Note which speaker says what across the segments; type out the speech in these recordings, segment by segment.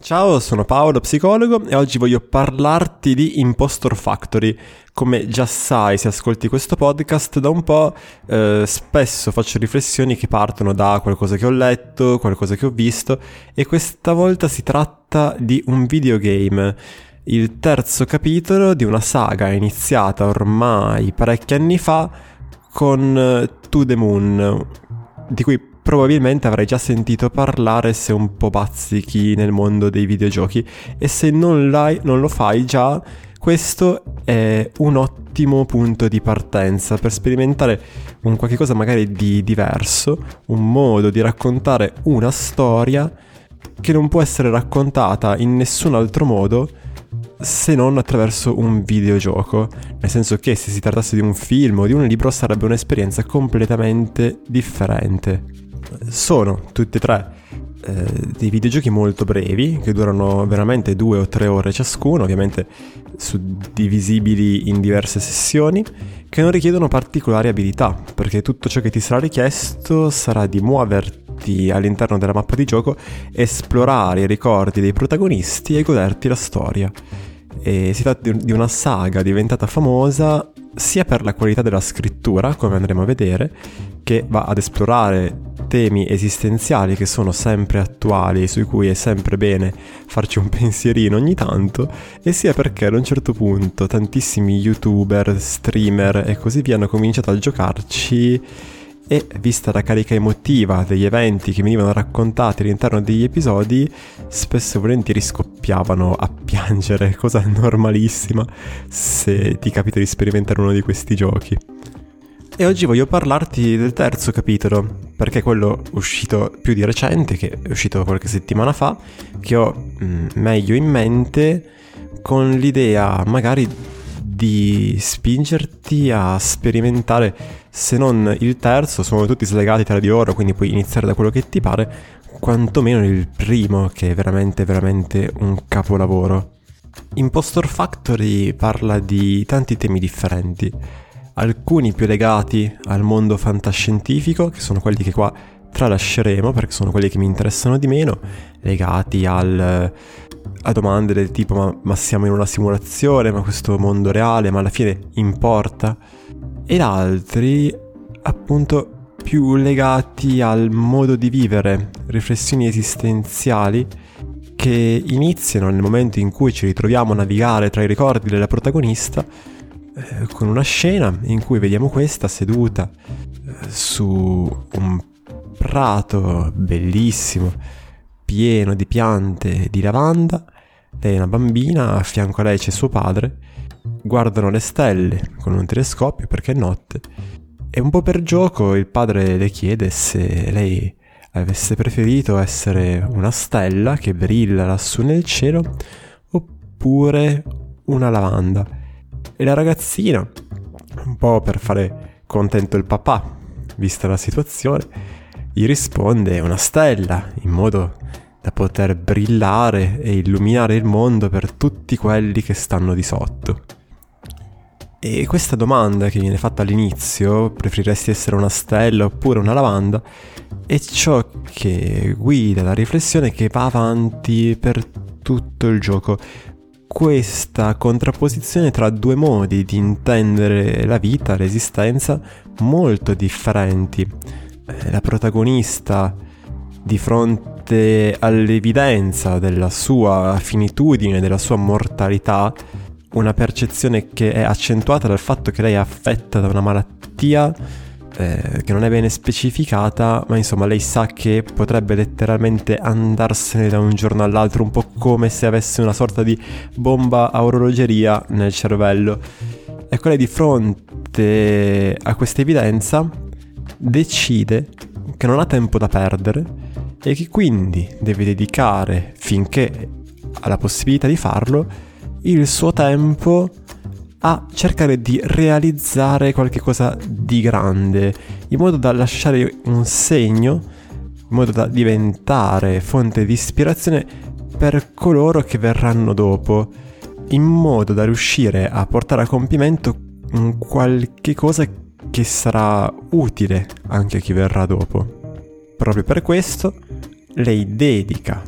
Speaker 1: Ciao, sono Paolo, psicologo, e oggi voglio parlarti di Impostor Factory. Come già sai, se ascolti questo podcast da un po', eh, spesso faccio riflessioni che partono da qualcosa che ho letto, qualcosa che ho visto, e questa volta si tratta di un videogame. Il terzo capitolo di una saga iniziata ormai parecchi anni fa con eh, To The Moon, di cui probabilmente avrai già sentito parlare se un po' bazzichi nel mondo dei videogiochi e se non, non lo fai già, questo è un ottimo punto di partenza per sperimentare un qualche cosa magari di diverso, un modo di raccontare una storia che non può essere raccontata in nessun altro modo se non attraverso un videogioco, nel senso che se si trattasse di un film o di un libro sarebbe un'esperienza completamente differente sono tutti e tre eh, dei videogiochi molto brevi che durano veramente due o tre ore ciascuno, ovviamente suddivisibili in diverse sessioni, che non richiedono particolari abilità, perché tutto ciò che ti sarà richiesto sarà di muoverti all'interno della mappa di gioco, esplorare i ricordi dei protagonisti e goderti la storia. E si tratta di una saga diventata famosa sia per la qualità della scrittura, come andremo a vedere, che va ad esplorare temi esistenziali che sono sempre attuali, su cui è sempre bene farci un pensierino ogni tanto, e sia perché ad un certo punto tantissimi youtuber, streamer e così via hanno cominciato a giocarci e vista la carica emotiva degli eventi che venivano raccontati all'interno degli episodi, spesso e volentieri scoppiavano a piangere, cosa normalissima se ti capita di sperimentare uno di questi giochi. E oggi voglio parlarti del terzo capitolo, perché è quello uscito più di recente, che è uscito qualche settimana fa, che ho mh, mm, meglio in mente con l'idea magari di spingerti a sperimentare, se non il terzo, sono tutti slegati tra di loro, quindi puoi iniziare da quello che ti pare, quantomeno il primo, che è veramente, veramente un capolavoro. Impostor Factory parla di tanti temi differenti, alcuni più legati al mondo fantascientifico, che sono quelli che qua tralasceremo perché sono quelli che mi interessano di meno, legati al, a domande del tipo ma, ma, siamo in una simulazione, ma questo mondo reale, ma alla fine importa? Ed altri appunto più legati al modo di vivere, riflessioni esistenziali che iniziano nel momento in cui ci ritroviamo a navigare tra i ricordi della protagonista eh, con una scena in cui vediamo questa seduta eh, su un prato bellissimo, pieno di piante di lavanda. Lei è una bambina, a fianco a lei c'è suo padre. Guardano le stelle con un telescopio perché è notte. E un po' per gioco il padre le chiede se lei avesse preferito essere una stella che brilla lassù nel cielo oppure una lavanda. La ragazzina, un po' per fare contento il papà, vista la situazione, gli risponde una stella, in modo da poter brillare e illuminare il mondo per tutti quelli che stanno di sotto. E questa domanda che viene fatta all'inizio, preferiresti essere una stella oppure una lavanda, è ciò che guida la riflessione che va avanti per tutto il gioco. Questa contrapposizione tra due modi di intendere la vita, l'esistenza, molto differenti. Eh, la protagonista di fronte all'evidenza della sua finitudine, della sua mortalità, una percezione che è accentuata dal fatto che lei è affetta da una malattia eh, che non è bene specificata, ma insomma lei sa che potrebbe letteralmente andarsene da un giorno all'altro, un po' come se avesse una sorta di bomba a orologeria nel cervello. Ecco, lei di fronte a questa evidenza decide che non ha tempo da perdere e che quindi deve dedicare, finché ha la possibilità di farlo, il suo tempo a cercare di realizzare qualcosa di grande, in modo da lasciare un segno, in modo da diventare fonte di ispirazione per coloro che verranno dopo, in modo da riuscire a portare a compimento qualche cosa che sarà utile anche a chi verrà dopo. Proprio per questo lei dedica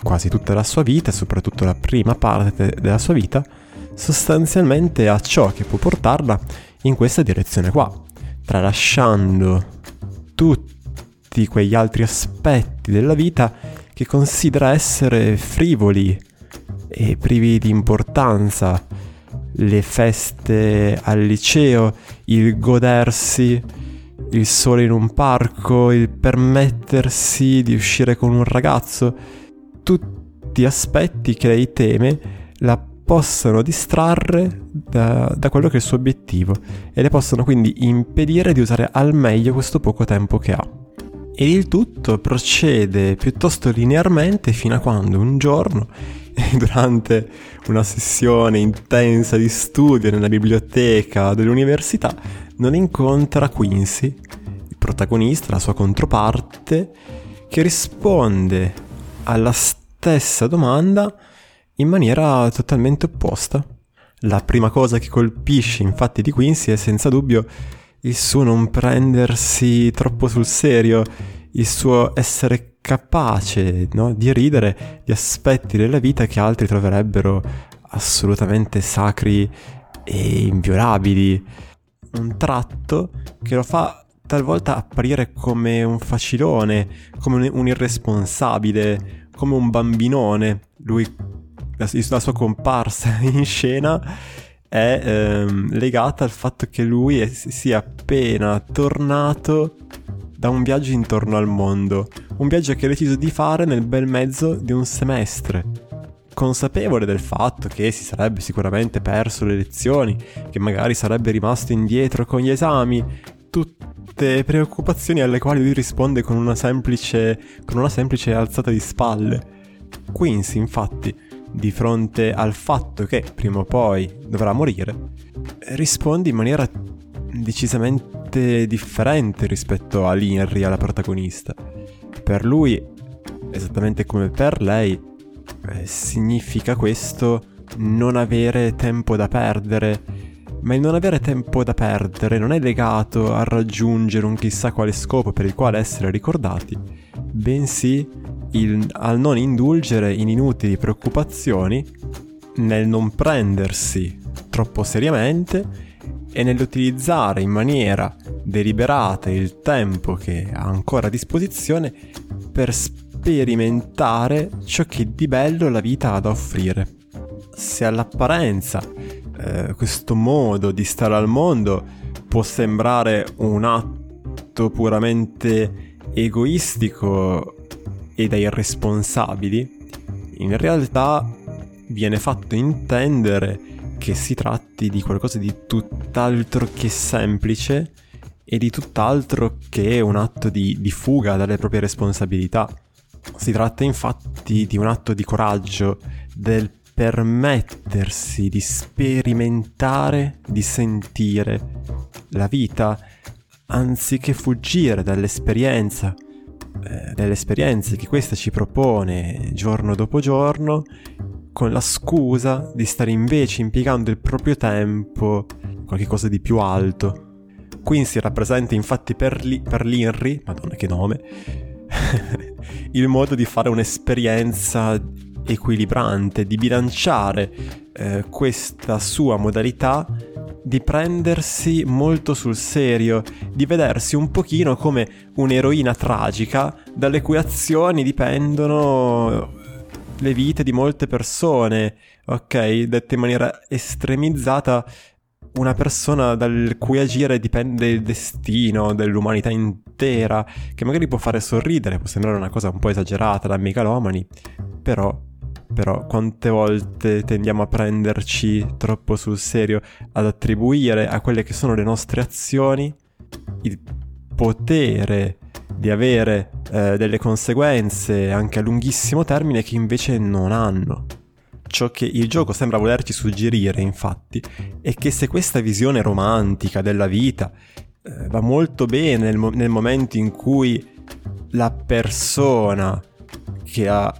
Speaker 1: quasi tutta la sua vita, soprattutto la prima parte della sua vita, sostanzialmente a ciò che può portarla in questa direzione qua, tralasciando tutti quegli altri aspetti della vita che considera essere frivoli e privi di importanza, le feste al liceo, il godersi il sole in un parco, il permettersi di uscire con un ragazzo, tutti aspetti che lei teme la possano distrarre da, da, quello che è il suo obiettivo e le possono quindi impedire di usare al meglio questo poco tempo che ha. E il tutto procede piuttosto linearmente fino a quando un giorno, durante una sessione intensa di studio nella biblioteca dell'università, non incontra Quincy, il protagonista, la sua controparte, che risponde alla stessa domanda in maniera totalmente opposta. La prima cosa che colpisce infatti di Quincy è senza dubbio il suo non prendersi troppo sul serio, il suo essere capace no, di ridere di aspetti della vita che altri troverebbero assolutamente sacri e inviolabili. Un tratto che lo fa talvolta apparire come un facilone, come un irresponsabile, come un bambinone. Lui, la, la sua comparsa in scena è ehm, legata al fatto che lui sia appena tornato da un viaggio intorno al mondo, un viaggio che ha deciso di fare nel bel mezzo di un semestre. Consapevole del fatto che si sarebbe sicuramente perso le lezioni, che magari sarebbe rimasto indietro con gli esami, tutte preoccupazioni alle quali lui risponde con una semplice, con una semplice alzata di spalle. Quincy, infatti, di fronte al fatto che prima o poi dovrà morire, risponde in maniera decisamente differente rispetto a Linry, alla protagonista. Per lui, esattamente come per lei, eh, significa questo non avere tempo da perdere, ma il non avere tempo da perdere non è legato a raggiungere un chissà quale scopo per il quale essere ricordati, bensì il, al non indulgere in inutili preoccupazioni, nel non prendersi troppo seriamente e nell'utilizzare in maniera deliberata il tempo che ha ancora a disposizione per sperimentare ciò che di bello la vita ha da offrire. Se all'apparenza eh, questo modo di stare al mondo può sembrare un atto puramente egoistico e da irresponsabili, in realtà viene fatto intendere che si tratti di qualcosa di tutt'altro che semplice e di tutt'altro che un atto di, di fuga dalle proprie responsabilità. Si tratta infatti di un atto di coraggio, del permettersi di sperimentare, di sentire la vita, anziché fuggire dall'esperienza, eh, delle esperienze che questa ci propone giorno dopo giorno, con la scusa di stare invece impiegando il proprio tempo in qualcosa di più alto. Quincy rappresenta infatti per, li, per l'Inri, madonna che nome, il modo di fare un'esperienza equilibrante, di bilanciare eh, questa sua modalità di prendersi molto sul serio, di vedersi un pochino come un'eroina tragica dalle cui azioni dipendono le vite di molte persone, ok? Dette in maniera estremizzata, una persona dal cui agire dipende il destino dell'umanità intera, che magari può fare sorridere, può sembrare una cosa un po' esagerata da megalomani, però però quante volte tendiamo a prenderci troppo sul serio, ad attribuire a quelle che sono le nostre azioni il potere di avere eh, delle conseguenze anche a lunghissimo termine che invece non hanno. Ciò che il gioco sembra volerci suggerire, infatti, è che se questa visione romantica della vita eh, va molto bene nel, mo- nel momento in cui la persona che ha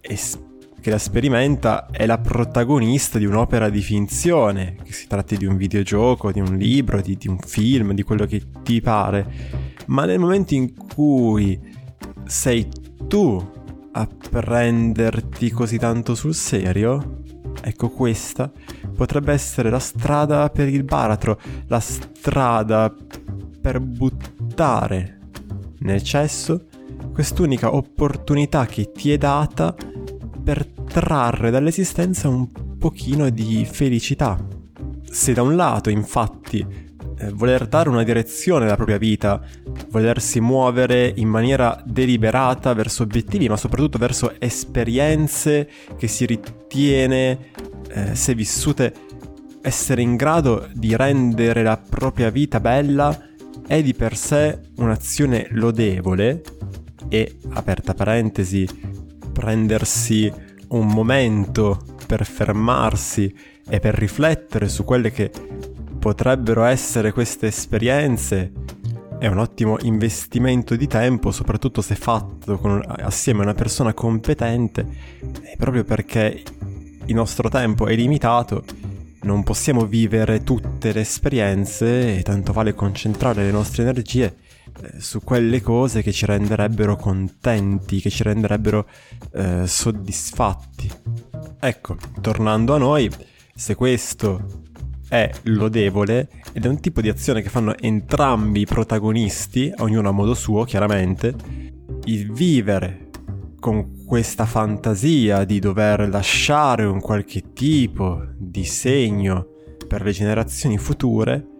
Speaker 1: esperienza che la sperimenta è la protagonista di un'opera di finzione, che si tratti di un videogioco, di un libro, di, di un film, di quello che ti pare. Ma nel momento in cui sei tu a prenderti così tanto sul serio? Ecco questa potrebbe essere la strada per il baratro, la strada per buttare nel cesso quest'unica opportunità che ti è data per trarre dall'esistenza un pochino di felicità. Se da un lato, infatti, eh, voler dare una direzione alla propria vita, volersi muovere in maniera deliberata verso obiettivi, ma soprattutto verso esperienze che si ritiene, eh, se vissute, essere in grado di rendere la propria vita bella, è di per sé un'azione lodevole e, aperta parentesi, prendersi un momento per fermarsi e per riflettere su quelle che potrebbero essere queste esperienze è un ottimo investimento di tempo, soprattutto se fatto con, assieme a una persona competente, proprio perché il nostro tempo è limitato, non possiamo vivere tutte le esperienze e tanto vale concentrare le nostre energie su quelle cose che ci renderebbero contenti, che ci renderebbero eh, soddisfatti. Ecco, tornando a noi, se questo è lodevole ed è un tipo di azione che fanno entrambi i protagonisti, ognuno a modo suo chiaramente, il vivere con questa fantasia di dover lasciare un qualche tipo di segno per le generazioni future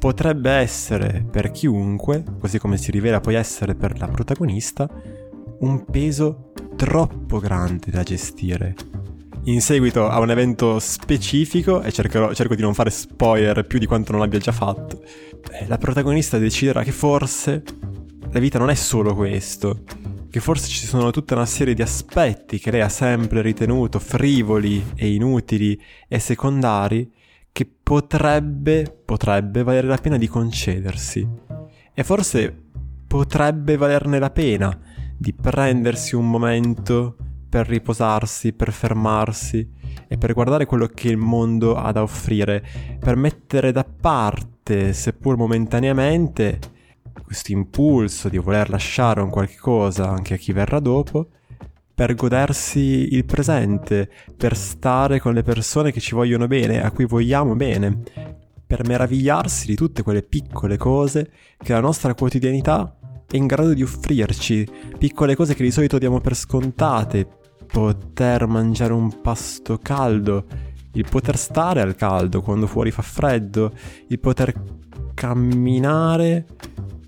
Speaker 1: potrebbe essere per chiunque, così come si rivela poi essere per la protagonista, un peso troppo grande da gestire. In seguito a un evento specifico, e cercherò, cerco di non fare spoiler più di quanto non abbia già fatto, eh, la protagonista deciderà che forse la vita non è solo questo, che forse ci sono tutta una serie di aspetti che lei ha sempre ritenuto frivoli e inutili e secondari che potrebbe, potrebbe valere la pena di concedersi. E forse potrebbe valerne la pena di prendersi un momento per riposarsi, per fermarsi e per guardare quello che il mondo ha da offrire, per mettere da parte, seppur momentaneamente, questo impulso di voler lasciare un qualche cosa anche a chi verrà dopo, per godersi il presente, per stare con le persone che ci vogliono bene, a cui vogliamo bene, per meravigliarsi di tutte quelle piccole cose che la nostra quotidianità è in grado di offrirci, piccole cose che di solito diamo per scontate, poter mangiare un pasto caldo, il poter stare al caldo quando fuori fa freddo, il poter camminare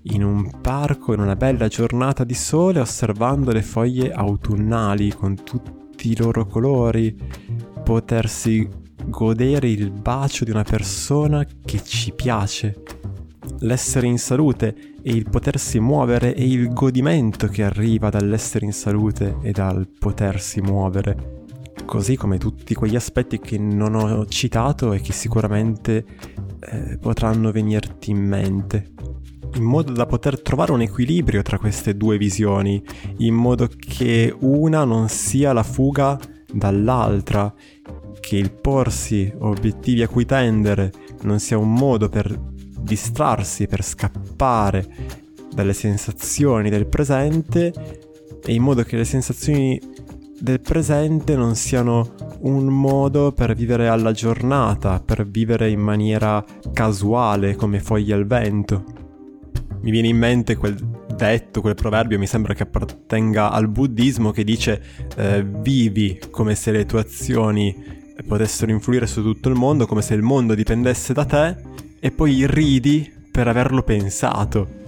Speaker 1: in un parco in una bella giornata di sole osservando le foglie autunnali con tutti i loro colori, potersi godere il bacio di una persona che ci piace, l'essere in salute e il potersi muovere e il godimento che arriva dall'essere in salute e dal potersi muovere. Così come tutti quegli aspetti che non ho citato e che sicuramente eh, potranno venirti in mente. In modo da poter trovare un equilibrio tra queste due visioni, in modo che una non sia la fuga dall'altra, che il porsi obiettivi a cui tendere non sia un modo per distrarsi, per scappare dalle sensazioni del presente e in modo che le sensazioni del presente non siano un modo per vivere alla giornata, per vivere in maniera casuale come foglie al vento. Mi viene in mente quel detto, quel proverbio, mi sembra che appartenga al buddismo che dice eh, vivi come se le tue azioni potessero influire su tutto il mondo, come se il mondo dipendesse da te e poi ridi per averlo pensato.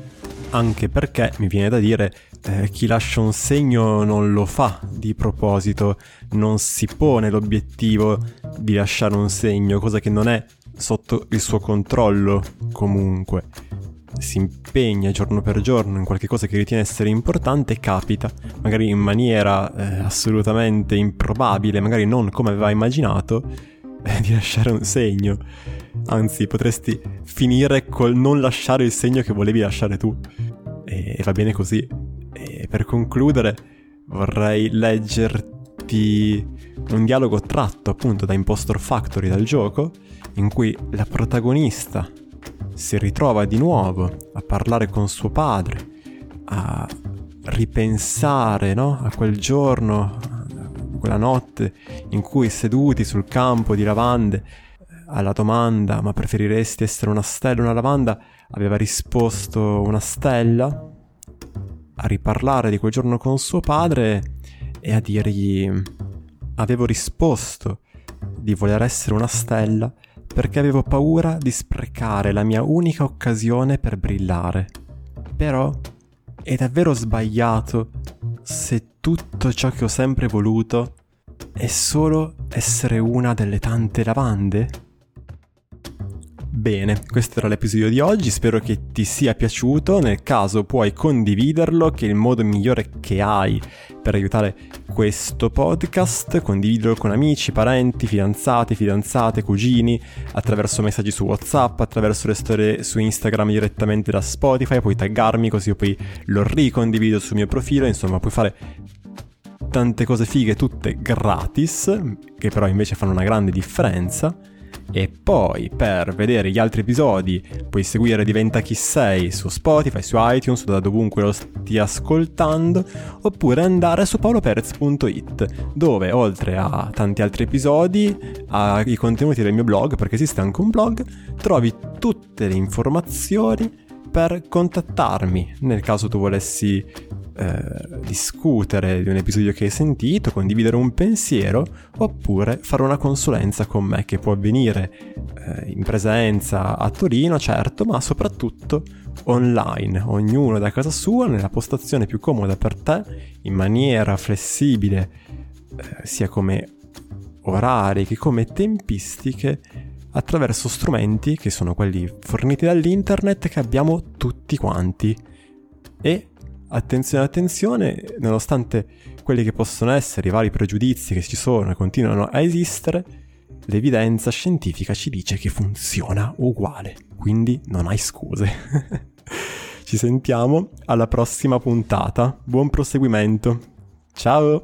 Speaker 1: Anche perché, mi viene da dire, eh, chi lascia un segno non lo fa di proposito, non si pone l'obiettivo di lasciare un segno, cosa che non è sotto il suo controllo comunque. Si impegna giorno per giorno in qualche cosa che ritiene essere importante capita, magari in maniera eh, assolutamente improbabile, magari non come aveva immaginato, eh, di lasciare un segno. Anzi, potresti finire col non lasciare il segno che volevi lasciare tu. E, e va bene così. E per concludere, vorrei leggerti un dialogo tratto appunto da Impostor Factory dal gioco, in cui la protagonista si ritrova di nuovo a parlare con suo padre, a ripensare no? a quel giorno, a quella notte in cui seduti sul campo di lavande alla domanda ma preferiresti essere una stella o una lavanda aveva risposto una stella a riparlare di quel giorno con suo padre e a dirgli avevo risposto di voler essere una stella perché avevo paura di sprecare la mia unica occasione per brillare. Però è davvero sbagliato se tutto ciò che ho sempre voluto è solo essere una delle tante lavande? Bene, questo era l'episodio di oggi, spero che ti sia piaciuto, nel caso puoi condividerlo, che è il modo migliore che hai per aiutare questo podcast, condividerlo con amici, parenti, fidanzati, fidanzate, cugini, attraverso messaggi su WhatsApp, attraverso le storie su Instagram direttamente da Spotify, puoi taggarmi così io poi lo ricondivido sul mio profilo, insomma puoi fare tante cose fighe tutte gratis, che però invece fanno una grande differenza e poi per vedere gli altri episodi puoi seguire Diventa Chi Sei su Spotify, su iTunes, da dovunque lo stia ascoltando, oppure andare su paoloperez.it dove oltre a tanti altri episodi, ai contenuti del mio blog, perché esiste anche un blog, trovi tutte le informazioni per contattarmi. Nel caso tu volessi eh, discutere di un episodio che hai sentito, condividere un pensiero oppure fare una consulenza con me che può avvenire eh, in presenza a Torino, certo, ma soprattutto online, ognuno da casa sua, nella postazione più comoda per te, in maniera flessibile, eh, sia come orari che come tempistiche attraverso strumenti che sono quelli forniti dall'internet che abbiamo tutti quanti. E attenzione, attenzione, nonostante quelli che possono essere i vari pregiudizi che ci sono e continuano a esistere, l'evidenza scientifica ci dice che funziona uguale, quindi non hai scuse. ci sentiamo alla prossima puntata, buon proseguimento, ciao!